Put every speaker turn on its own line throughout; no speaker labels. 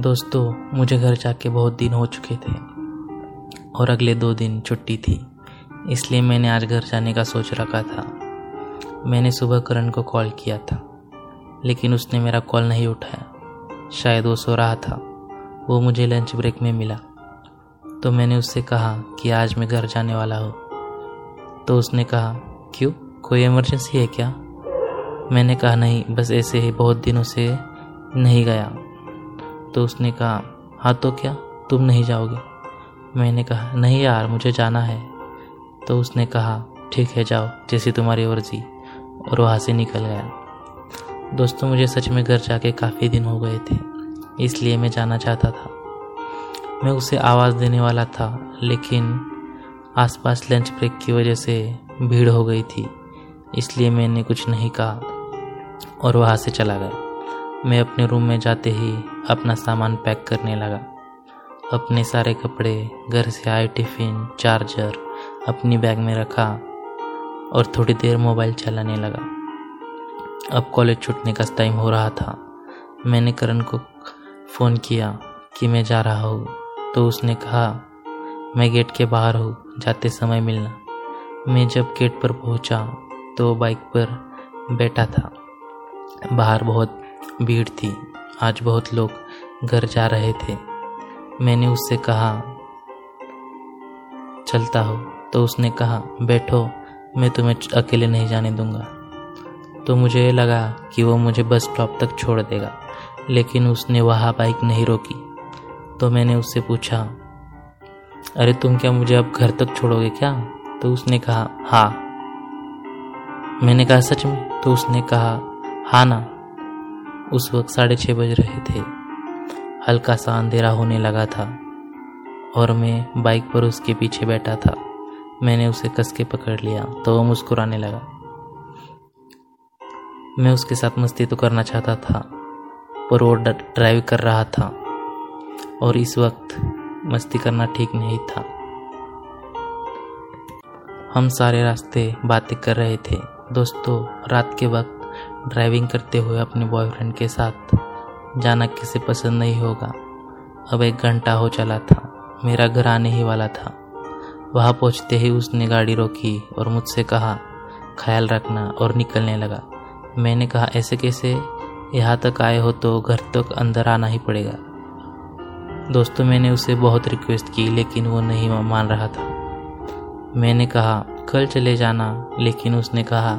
दोस्तों, मुझे घर जाके बहुत दिन हो चुके थे और अगले दो दिन छुट्टी थी, इसलिए मैंने आज घर जाने का सोच रखा था। मैंने सुबह करण को कॉल किया था, लेकिन उसने मेरा कॉल नहीं उठाया। शायद वो सो रहा था, वो मुझे लंच ब्रेक में मिला। तो मैंने उससे कहा कि आज मैं घर जाने वाला हूँ। तो उसने कहा, क्यों? कोई इमरजेंसी है क्या? मैंने कहा, नहीं, बस ऐसे ही बहुत दिनों से नहीं गया। तो उसने कहा हाँ तो क्या? तुम नहीं जाओगे? मैंने कहा, नहीं यार, मुझे जाना है। तो उसने कहा, ठीक है, जाओ, जैसी तुम्हारी वर्जी और वहाँ से निकल गया। दोस्तों, मुझे सच में घर जाके काफ़ी दिन हो गए थे, इसलिए मैं जाना चाहता था। मैं उसे आवाज़ देने वाला था, लेकिन आसपास लंच ब्रेक की वजह से भीड़ हो गई थी, इसलिए मैंने कुछ नहीं कहा और वहाँ से चला गया। मैं अपने रूम में जाते ही अपना सामान पैक करने लगा। अपने सारे कपड़े, घर से आए टिफ़िन, चार्जर, अपनी बैग में रखा और थोड़ी देर मोबाइल चलाने लगा। अब कॉलेज छूटने का टाइम हो रहा था। मैंने करण को फ़ोन किया कि मैं जा रहा हूँ। तो उसने कहा, मैं गेट के बाहर हूँ, जाते समय मिलना। मैं जब गेट पर पहुँचा तो बाइक पर बैठा था। बाहर बहुत भीड़ थी। आज बहुत लोग घर जा रहे थे। मैंने उससे कहा, चलता हो। तो उसने कहा, बैठो, मैं तुम्हें अकेले नहीं जाने दूँगा। तो मुझे लगा कि वो मुझे बस स्टॉप तक छोड़ देगा, लेकिन उसने वहाँ बाइक नहीं रोकी। तो मैंने उससे पूछा, अरे, तुम क्या मुझे अब घर तक छोड़ोगे क्या? तो उसने कहा हाँ। मैंने कहा, सच में? तो उसने कहा हाँ ना। उस वक्त साढ़े छः बज रहे थे। हल्का सा अंधेरा होने लगा था और मैं बाइक पर उसके पीछे बैठा था। मैंने उसे कस के पकड़ लिया तो वह मुस्कुराने लगा। मैं उसके साथ मस्ती तो करना चाहता था, पर वो ड्राइव कर रहा था और इस वक्त मस्ती करना ठीक नहीं था। हम सारे रास्ते बातें कर रहे थे। दोस्तों, रात के वक्त ड्राइविंग करते हुए अपने बॉयफ्रेंड के साथ। जाना किसे पसंद नहीं होगा। अब एक घंटा हो चला था। मेरा घर आने ही वाला था। वहाँ पहुँचते ही उसने गाड़ी रोकी और मुझसे कहा, ख्याल रखना, और निकलने लगा। मैंने कहा, ऐसे कैसे? यहाँ तक आए हो तो घर तक अंदर आना ही पड़ेगा। दोस्तों, मैंने उसे बहुत रिक्वेस्ट की, लेकिन वो नहीं मान रहा था। मैंने कहा, कल चले जाना, लेकिन उसने कहा,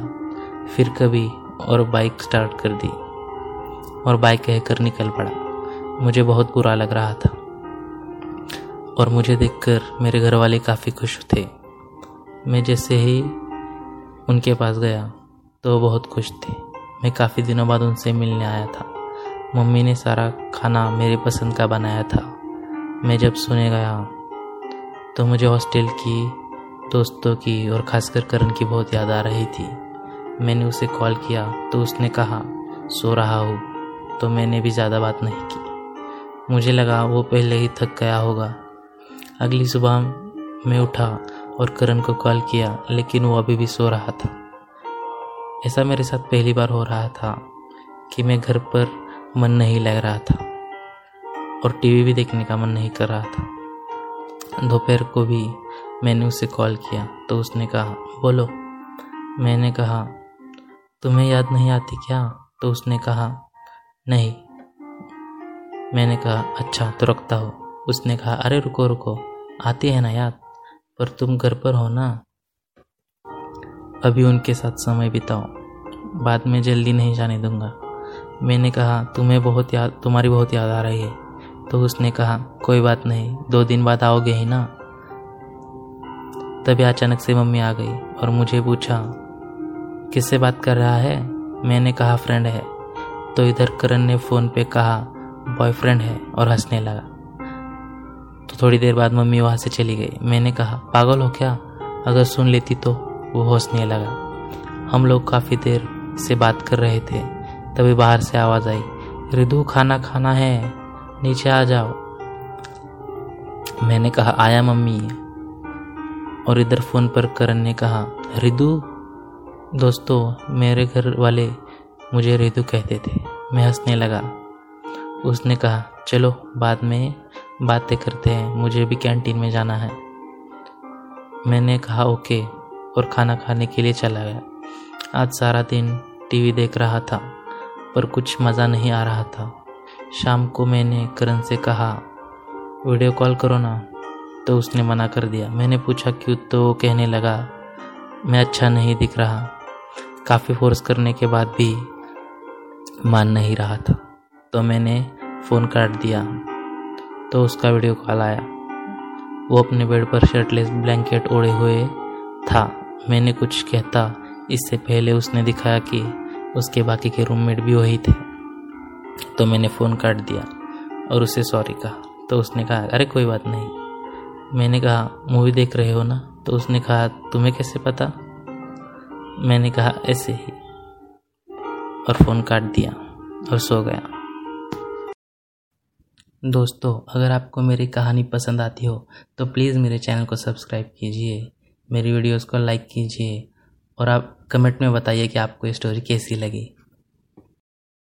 फिर कभी और बाइक स्टार्ट कर दी और बाइक कहकर निकल पड़ा। मुझे बहुत बुरा लग रहा था और मुझे देखकर मेरे घर वाले काफ़ी खुश थे। मैं जैसे ही उनके पास गया तो वो बहुत खुश थे। मैं काफ़ी दिनों बाद उनसे मिलने आया था। मम्मी ने सारा खाना मेरे पसंद का बनाया था। मैं जब सुने गया तो मुझे हॉस्टल की दोस्तों की और खासकर करण की बहुत याद आ रही थी। मैंने उसे कॉल किया तो उसने कहा, सो रहा हूँ। तो मैंने भी ज़्यादा बात नहीं की। मुझे लगा वो पहले ही थक गया होगा। अगली सुबह मैं उठा और करण को कॉल किया, लेकिन वो अभी भी सो रहा था। ऐसा मेरे साथ पहली बार हो रहा था कि मैं घर पर मन नहीं लग रहा था और टीवी भी देखने का मन नहीं कर रहा था। दोपहर को भी मैंने उसे कॉल किया तो उसने कहा, बोलो। मैंने कहा तुम्हें याद नहीं आती क्या? तो उसने कहा, नहीं। मैंने कहा अच्छा तो रखता हो। उसने कहा, अरे, रुको रुको, आती है ना याद? पर तुम घर पर हो ना? अभी उनके साथ समय बिताओ। बाद में जल्दी नहीं जाने दूँगा। मैंने कहा, तुम्हें बहुत याद, तुम्हारी बहुत याद आ रही है। तो उसने कहा, कोई बात नहीं, दो दिन बाद आओगे ही ना? तभी अचानक से मम्मी आ गई और मुझे पूछा किससे बात कर रहा है? मैंने कहा, फ्रेंड है। तो इधर करण ने फ़ोन पे कहा, बॉयफ्रेंड है, और हंसने लगा। तो थोड़ी देर बाद मम्मी वहाँ से चली गई। मैंने कहा, पागल हो क्या? अगर सुन लेती तो? वो हंसने लगा। हम लोग काफ़ी देर से बात कर रहे थे। तभी बाहर से आवाज़ आई रिदू खाना खाना है? नीचे आ जाओ। मैंने कहा, आया मम्मी। और इधर फ़ोन पर करण ने कहा रिदू दोस्तों, मेरे घर वाले मुझे रितु कहते थे। मैं हंसने लगा। उसने कहा, चलो, बाद में बातें करते हैं। मुझे भी कैंटीन में जाना है। मैंने कहा, ओके, और खाना खाने के लिए चला गया। आज सारा दिन टीवी देख रहा था, पर कुछ मज़ा नहीं आ रहा था। शाम को मैंने करण से कहा, वीडियो कॉल करो ना। तो उसने मना कर दिया। मैंने पूछा, क्यों? तो कहने लगा, मैं अच्छा नहीं दिख रहा। काफ़ी फोर्स करने के बाद भी मान नहीं रहा था। तो मैंने फ़ोन काट दिया। तो उसका वीडियो कॉल आया। वो अपने बेड पर शर्टलेस ब्लैंकेट ओढ़े हुए था। मैंने कुछ कहता। इससे पहले उसने दिखाया कि उसके बाकी के रूममेट भी वही थे। तो मैंने फ़ोन काट दिया और उसे सॉरी कहा। तो उसने कहा, अरे, कोई बात नहीं। मैंने कहा, मूवी देख रहे हो ना? तो उसने कहा, तुम्हें कैसे पता? मैंने कहा, ऐसे ही। और फ़ोन काट दिया और सो गया। दोस्तों, अगर आपको मेरी कहानी पसंद आती हो तो प्लीज़ मेरे चैनल को सब्सक्राइब कीजिए, मेरी वीडियोस को लाइक कीजिए और आप कमेंट में बताइए कि आपको ये स्टोरी कैसी लगी।